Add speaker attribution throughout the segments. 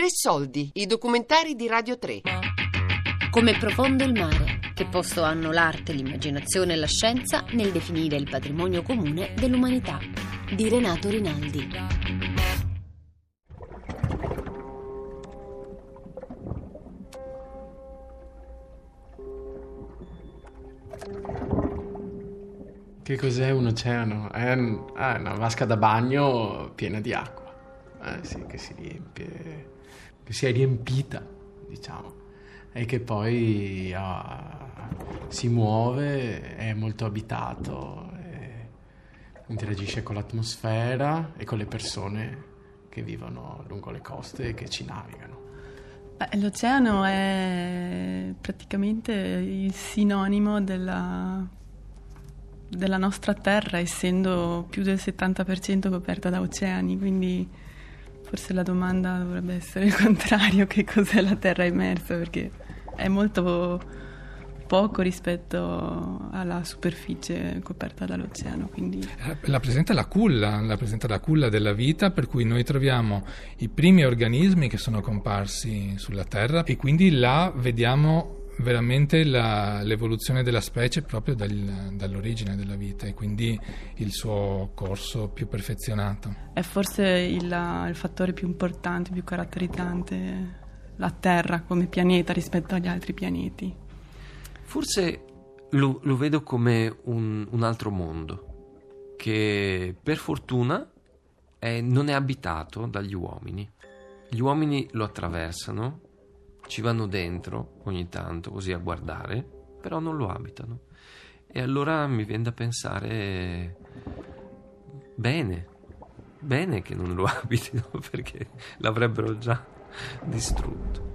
Speaker 1: Tre soldi, i documentari di Radio 3.
Speaker 2: Come profondo il mare, che posto hanno l'arte, l'immaginazione e la scienza nel definire il patrimonio comune dell'umanità, di Renato Rinaldi.
Speaker 3: Che cos'è un oceano? È, un- ah, è una vasca da bagno piena di acqua. Eh, sì, che si riempie, che si è riempita, diciamo, e che poi ah, si muove, è molto abitato, interagisce con l'atmosfera e con le persone che vivono lungo le coste e che ci navigano.
Speaker 4: Beh, l'oceano è praticamente il sinonimo della, della nostra terra, essendo più del 70% coperta da oceani, quindi forse la domanda dovrebbe essere il contrario, che cos'è la terra immersa, perché è molto poco rispetto alla superficie coperta dall'oceano, quindi
Speaker 5: Eh, Rappresenta la culla, rappresenta la culla della vita per cui noi troviamo i primi organismi che sono comparsi sulla Terra e quindi là vediamo veramente la- l'evoluzione della specie proprio dal- dall'origine della vita e quindi il suo corso più perfezionato.
Speaker 4: è forse il, il fattore più importante, più caratterizzante la Terra come pianeta rispetto agli altri pianeti.
Speaker 6: Forse lo, lo vedo come un, un altro mondo che per fortuna è- non è abitato dagli uomini. Gli uomini lo attraversano, ci vanno dentro ogni tanto così a guardare, però non lo abitano. E allora mi viene da pensare bene, bene che non lo abitino perché l'avrebbero già distrutto.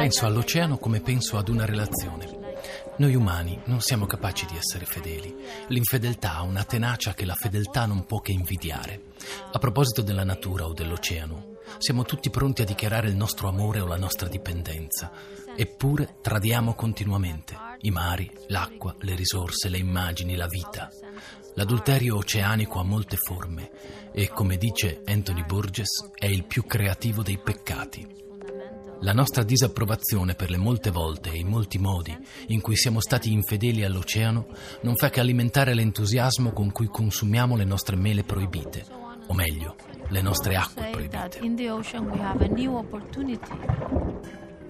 Speaker 7: Penso all'oceano come penso ad una relazione. Noi umani non siamo capaci di essere fedeli. L'infedeltà ha una tenacia che la fedeltà non può che invidiare. A proposito della natura o dell'oceano, siamo tutti pronti a dichiarare il nostro amore o la nostra dipendenza. Eppure tradiamo continuamente i mari, l'acqua, le risorse, le immagini, la vita. L'adulterio oceanico ha molte forme e, come dice Anthony Burgess, è il più creativo dei peccati. La nostra disapprovazione per le molte volte e i molti modi in cui siamo stati infedeli all'oceano non fa che alimentare l'entusiasmo con cui consumiamo le nostre mele proibite, o meglio, le nostre acque proibite.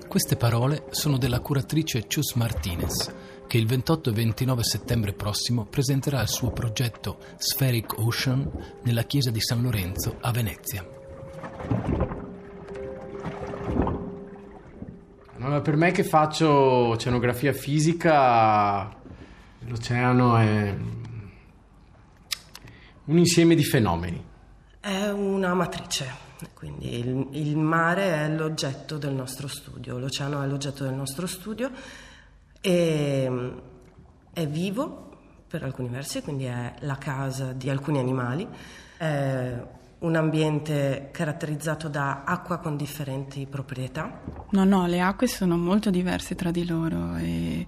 Speaker 7: Queste parole sono della curatrice Chus Martinez, che il 28 e 29 settembre prossimo presenterà il suo progetto Spheric Ocean nella chiesa di San Lorenzo a Venezia.
Speaker 3: No, per me che faccio oceanografia fisica, l'oceano è un insieme di fenomeni.
Speaker 8: È una matrice, quindi il, il mare è l'oggetto del nostro studio, l'oceano è l'oggetto del nostro studio e è vivo per alcuni versi, quindi è la casa di alcuni animali, è un ambiente caratterizzato da acqua con differenti proprietà.
Speaker 4: No, no, le acque sono molto diverse tra di loro e,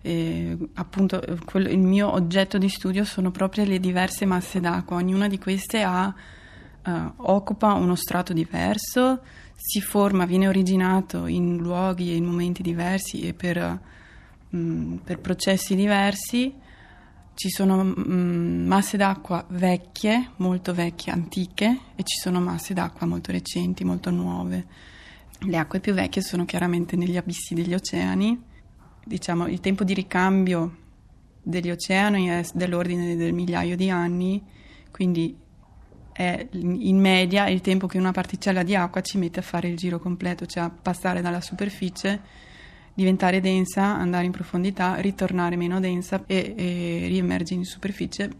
Speaker 4: e appunto quello- il mio oggetto di studio sono proprio le diverse masse d'acqua. Ognuna di queste ha, eh, occupa uno strato diverso, si forma, viene originato in luoghi e in momenti diversi e per, mm, per processi diversi. Ci sono mm, masse d'acqua vecchie, molto vecchie, antiche, e ci sono masse d'acqua molto recenti, molto nuove. Le acque più vecchie sono chiaramente negli abissi degli oceani. Diciamo, il tempo di ricambio degli oceani è dell'ordine del migliaio di anni, quindi è in media il tempo che una particella di acqua ci mette a fare il giro completo, cioè a passare dalla superficie, diventare densa, andare in profondità, ritornare meno densa e, e riemergere in superficie.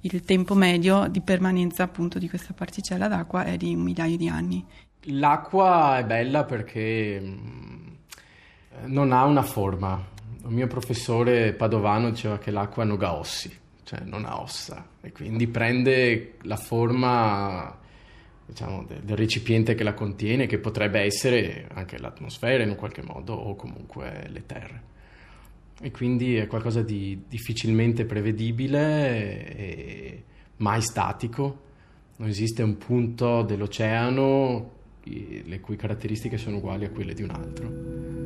Speaker 4: Il tempo medio di permanenza appunto di questa particella d'acqua è di un migliaio di anni.
Speaker 3: L'acqua è bella perché mm, non ha una forma. Il mio professore padovano diceva che l'acqua non ha ossi, cioè non ha ossa, e quindi prende la forma diciamo, de- del recipiente che la contiene, che potrebbe essere anche l'atmosfera in un qualche modo, o comunque le terre. E quindi è qualcosa di difficilmente prevedibile e mai statico Non esiste un punto dell'oceano le cui caratteristiche sono uguali a quelle di un altro.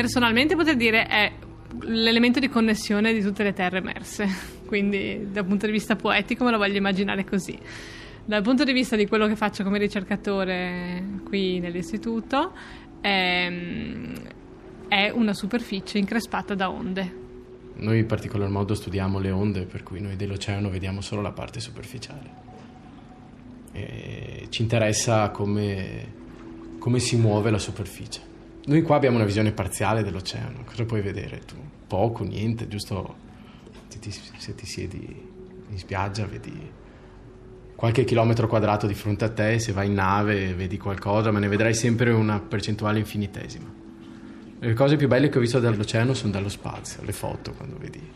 Speaker 9: Personalmente potrei dire è l'elemento di connessione di tutte le terre emerse, quindi dal punto di vista poetico me lo voglio immaginare così. Dal punto di vista di quello che faccio come ricercatore qui nell'istituto, è, è una superficie increspata da onde.
Speaker 3: Noi in particolar modo studiamo le onde, per cui noi dell'oceano vediamo solo la parte superficiale. E ci interessa come, come si muove la superficie. Noi qua abbiamo una visione parziale dell'oceano, cosa puoi vedere tu? Poco, niente, giusto se ti, siedi in spiaggia vedi qualche chilometro quadrato di fronte a te, se vai in nave vedi qualcosa, ma ne vedrai sempre una percentuale infinitesima. Le cose più belle che ho visto dall'oceano sono dallo spazio, le foto, quando vedi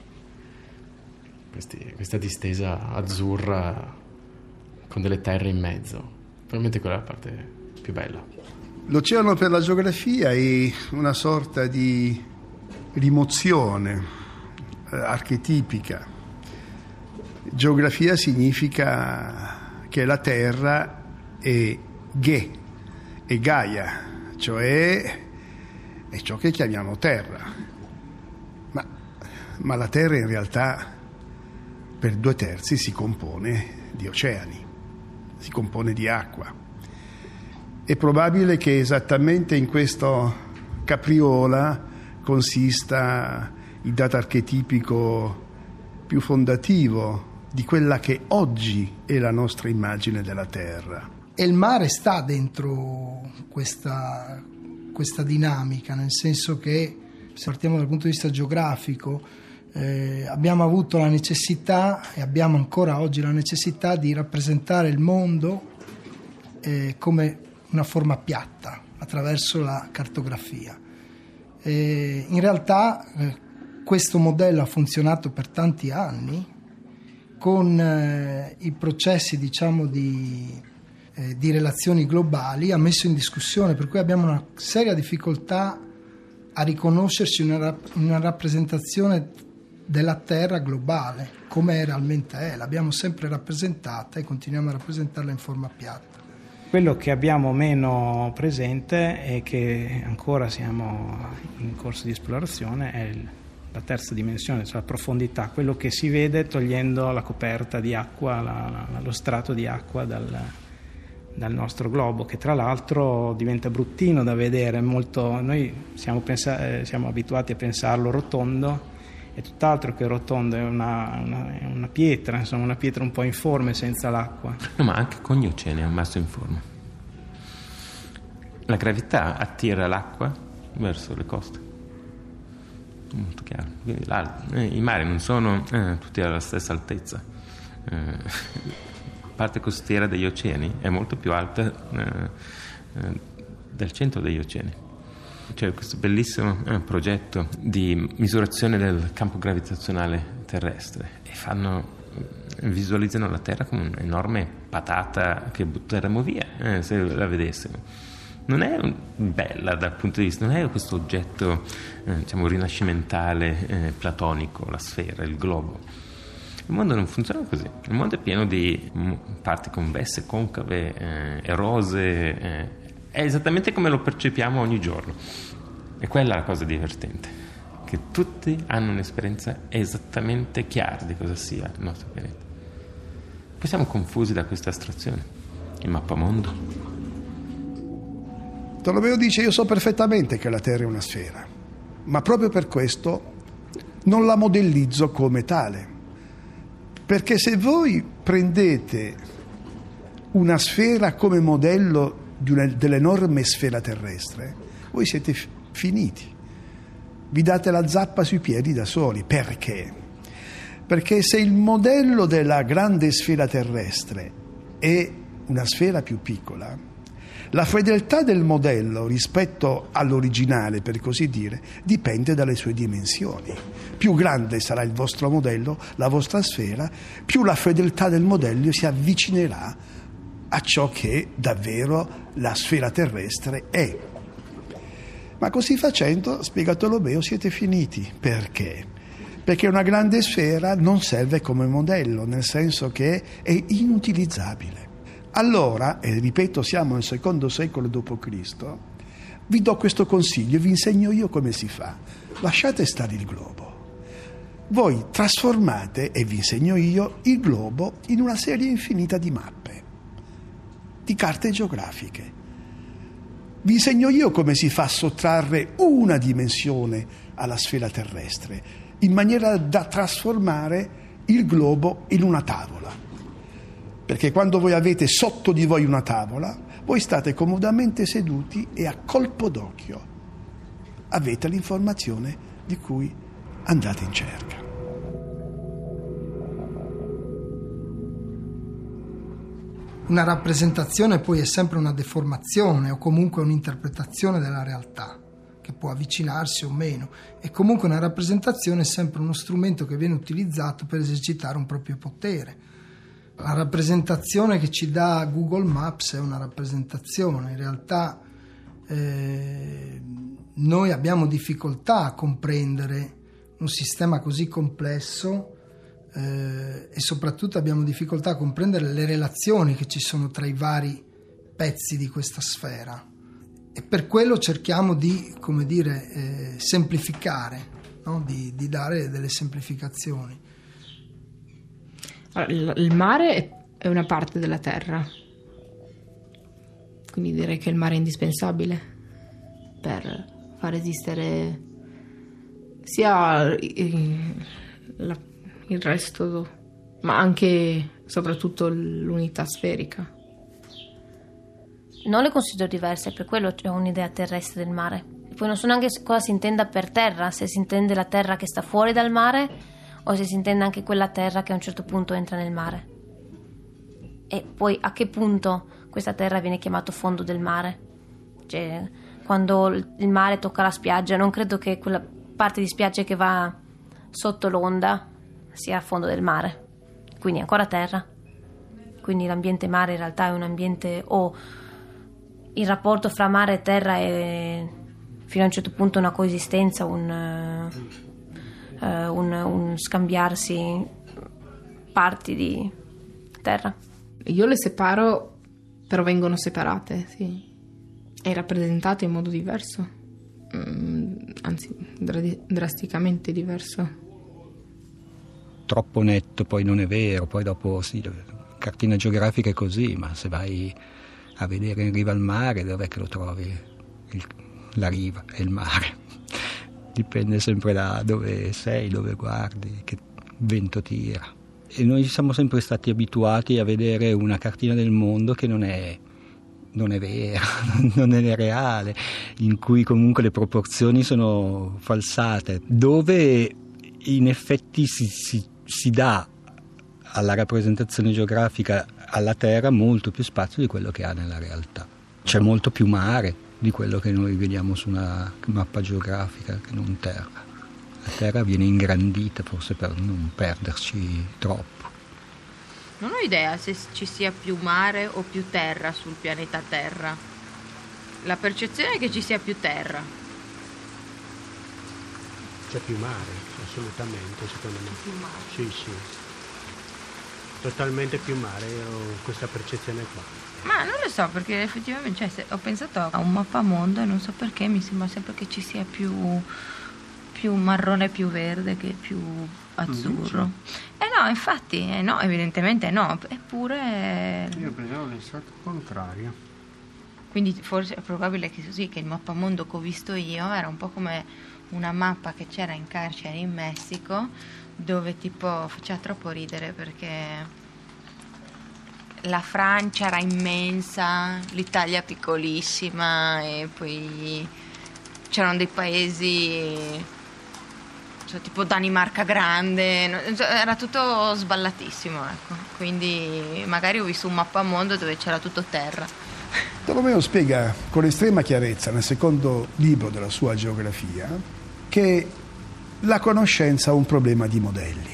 Speaker 3: questi, questa distesa azzurra con delle terre in mezzo. Probabilmente quella è la parte più bella.
Speaker 10: L'oceano per la geografia è una sorta di rimozione eh, archetipica. Geografia significa che la Terra è Ge, è Gaia, cioè è ciò che chiamiamo Terra. Ma, ma la Terra in realtà per due terzi si compone di oceani, si compone di acqua. È probabile che esattamente in questo capriola consista il dato archetipico più fondativo di quella che oggi è la nostra immagine della Terra.
Speaker 11: E il mare sta dentro questa, questa dinamica, nel senso che se partiamo dal punto di vista geografico, eh, abbiamo avuto la necessità e abbiamo ancora oggi la necessità di rappresentare il mondo eh, come una forma piatta attraverso la cartografia. E in realtà eh, questo modello ha funzionato per tanti anni con eh, i processi diciamo, di, eh, di, relazioni globali, ha messo in discussione, per cui abbiamo una seria difficoltà a riconoscerci una, una rappresentazione della Terra globale, come realmente è, l'abbiamo sempre rappresentata e continuiamo a rappresentarla in forma piatta.
Speaker 12: Quello che abbiamo meno presente e che ancora siamo in corso di esplorazione è il, la terza dimensione, cioè la profondità, quello che si vede togliendo la coperta di acqua, la, la, lo strato di acqua dal, dal, nostro globo, che tra l'altro diventa bruttino da vedere, molto, noi siamo, pensa, eh, siamo abituati a pensarlo rotondo, è tutt'altro che rotondo, è una, una, è una, pietra, insomma, una pietra un po' informe senza l'acqua.
Speaker 6: No, ma anche oceani è un masso informe. La gravità attira l'acqua verso le coste. Molto chiaro. Eh, I mari non sono eh, tutti alla stessa altezza. Eh, la parte costiera degli oceani è molto più alta eh, eh, del centro degli oceani c'è questo bellissimo eh, progetto di misurazione del campo gravitazionale terrestre e fanno, eh, visualizzano la Terra come un'enorme patata che butteremo via eh, se la vedessimo. Non è bella dal punto di vista, non è questo oggetto eh, diciamo rinascimentale, eh, platonico, la sfera, il globo. Il mondo non funziona così, il mondo è pieno di parti convesse, concave, eh, erose, è esattamente come lo percepiamo ogni giorno. E quella è la cosa divertente, che tutti hanno un'esperienza esattamente chiara di cosa sia il nostro pianeta. Poi siamo confusi da questa astrazione, il mappamondo.
Speaker 10: Tolomeo dice io so perfettamente che la Terra è una sfera, ma proprio per questo non la modellizzo come tale. Perché se voi prendete una sfera come modello una, dell'enorme sfera terrestre, voi siete f- finiti. Vi date la zappa sui piedi da soli. Perché? Perché se il modello della grande sfera terrestre è una sfera più piccola, La fedeltà del modello rispetto all'originale, per così dire, dipende dalle sue dimensioni. Più grande sarà il vostro modello, la vostra sfera, più la fedeltà del modello si avvicinerà a ciò che davvero la sfera terrestre è. Ma così facendo, spiega Tolomeo, siete finiti. Perché? Perché una grande sfera non serve come modello, nel senso che è inutilizzabile. Allora, e ripeto, siamo nel secondo secolo d.C., vi do questo consiglio, vi insegno io come si fa. Lasciate stare il globo. Voi trasformate, e vi insegno io, il globo in una serie infinita di mappe, di carte geografiche. Vi insegno io come si fa a sottrarre una dimensione alla sfera terrestre in maniera da trasformare il globo in una tavola. Perché quando voi avete sotto di voi una tavola, voi state comodamente seduti e a colpo d'occhio avete l'informazione di cui andate in cerca.
Speaker 11: Una rappresentazione poi è sempre una deformazione o comunque un'interpretazione della realtà che può avvicinarsi o meno e comunque una rappresentazione è sempre uno strumento che viene utilizzato per esercitare un proprio potere. La rappresentazione che ci dà Google Maps è una rappresentazione, in realtà eh, noi abbiamo difficoltà a comprendere un sistema così complesso eh, e soprattutto abbiamo difficoltà a comprendere le relazioni che ci sono tra i vari pezzi di questa sfera e per quello cerchiamo di, come dire, eh, semplificare, no? di, di, dare delle semplificazioni.
Speaker 13: Il mare è una parte della terra, quindi direi che il mare è indispensabile per far esistere sia il, il resto, ma anche soprattutto l'unità sferica.
Speaker 2: Non le considero diverse, per quello ho un'idea terrestre del mare. E poi non so neanche cosa si intenda per terra, se si intende la terra che sta fuori dal mare o se si intende anche quella terra che a un certo punto entra nel mare. E poi a che punto questa terra viene chiamata fondo del mare? Cioè, quando il mare tocca la spiaggia, non credo che quella parte di spiaggia che va sotto l'onda sia a fondo del mare. Quindi ancora terra. Quindi l'ambiente mare in realtà è un ambiente o oh, il rapporto fra mare e terra è fino a un certo punto una coesistenza, un, uh, un, un scambiarsi parti di terra.
Speaker 13: Io le separo, però vengono separate, sì. E rappresentate in modo diverso, mm, anzi dr- drasticamente diverso.
Speaker 14: Troppo netto poi non è vero, poi dopo sì, cartina geografica è così, ma se vai a vedere in riva al mare, dov'è che lo trovi? Il, la riva e il mare. Dipende sempre da dove sei, dove guardi, che vento tira. E noi siamo sempre stati abituati a vedere una cartina del mondo che non è, non è vera, non è reale, in cui comunque le proporzioni sono falsate, dove in effetti si, si, si dà alla rappresentazione geografica alla Terra molto più spazio di quello che ha nella realtà. C'è molto più mare di quello che noi vediamo su una mappa geografica che non Terra. La Terra viene ingrandita forse per non perderci troppo.
Speaker 15: Non ho idea se ci sia più mare o più terra sul pianeta Terra. La percezione è che ci sia più terra.
Speaker 3: C'è più mare, assolutamente, secondo me.
Speaker 15: Più mare.
Speaker 3: Sì, sì totalmente più mare, ho questa percezione qua.
Speaker 15: Ma non lo so, perché effettivamente cioè, ho pensato a un mappamondo e non so perché mi sembra sempre che ci sia più, più marrone più verde che più azzurro. Eh no, infatti, eh no, evidentemente no, eppure...
Speaker 3: Io pensavo che sia il contrario.
Speaker 15: Quindi forse è probabile che così, che il mappamondo che ho visto io era un po' come una mappa che c'era in carcere in Messico dove tipo faceva troppo ridere perché la Francia era immensa, l'Italia piccolissima e poi c'erano dei paesi cioè, tipo Danimarca grande, cioè, era tutto sballatissimo, ecco. Quindi magari ho visto un mappamondo dove c'era tutto terra.
Speaker 10: Tolomeo spiega con estrema chiarezza nel secondo libro della sua geografia che la conoscenza ha un problema di modelli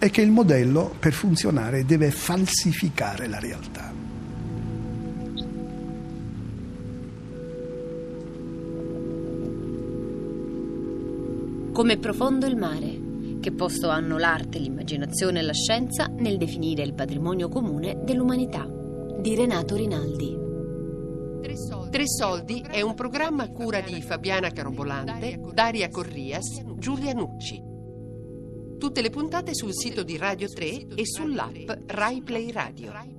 Speaker 10: e che il modello per funzionare deve falsificare la realtà.
Speaker 2: Come profondo il mare, che posto hanno l'arte, l'immaginazione e la scienza nel definire il patrimonio comune dell'umanità, di Renato Rinaldi.
Speaker 1: Tre soldi è un programma a cura di Fabiana Carobolante, Daria Corrias, Giulia Nucci. Tutte le puntate sul sito di Radio 3 e sull'app Rai Play Radio.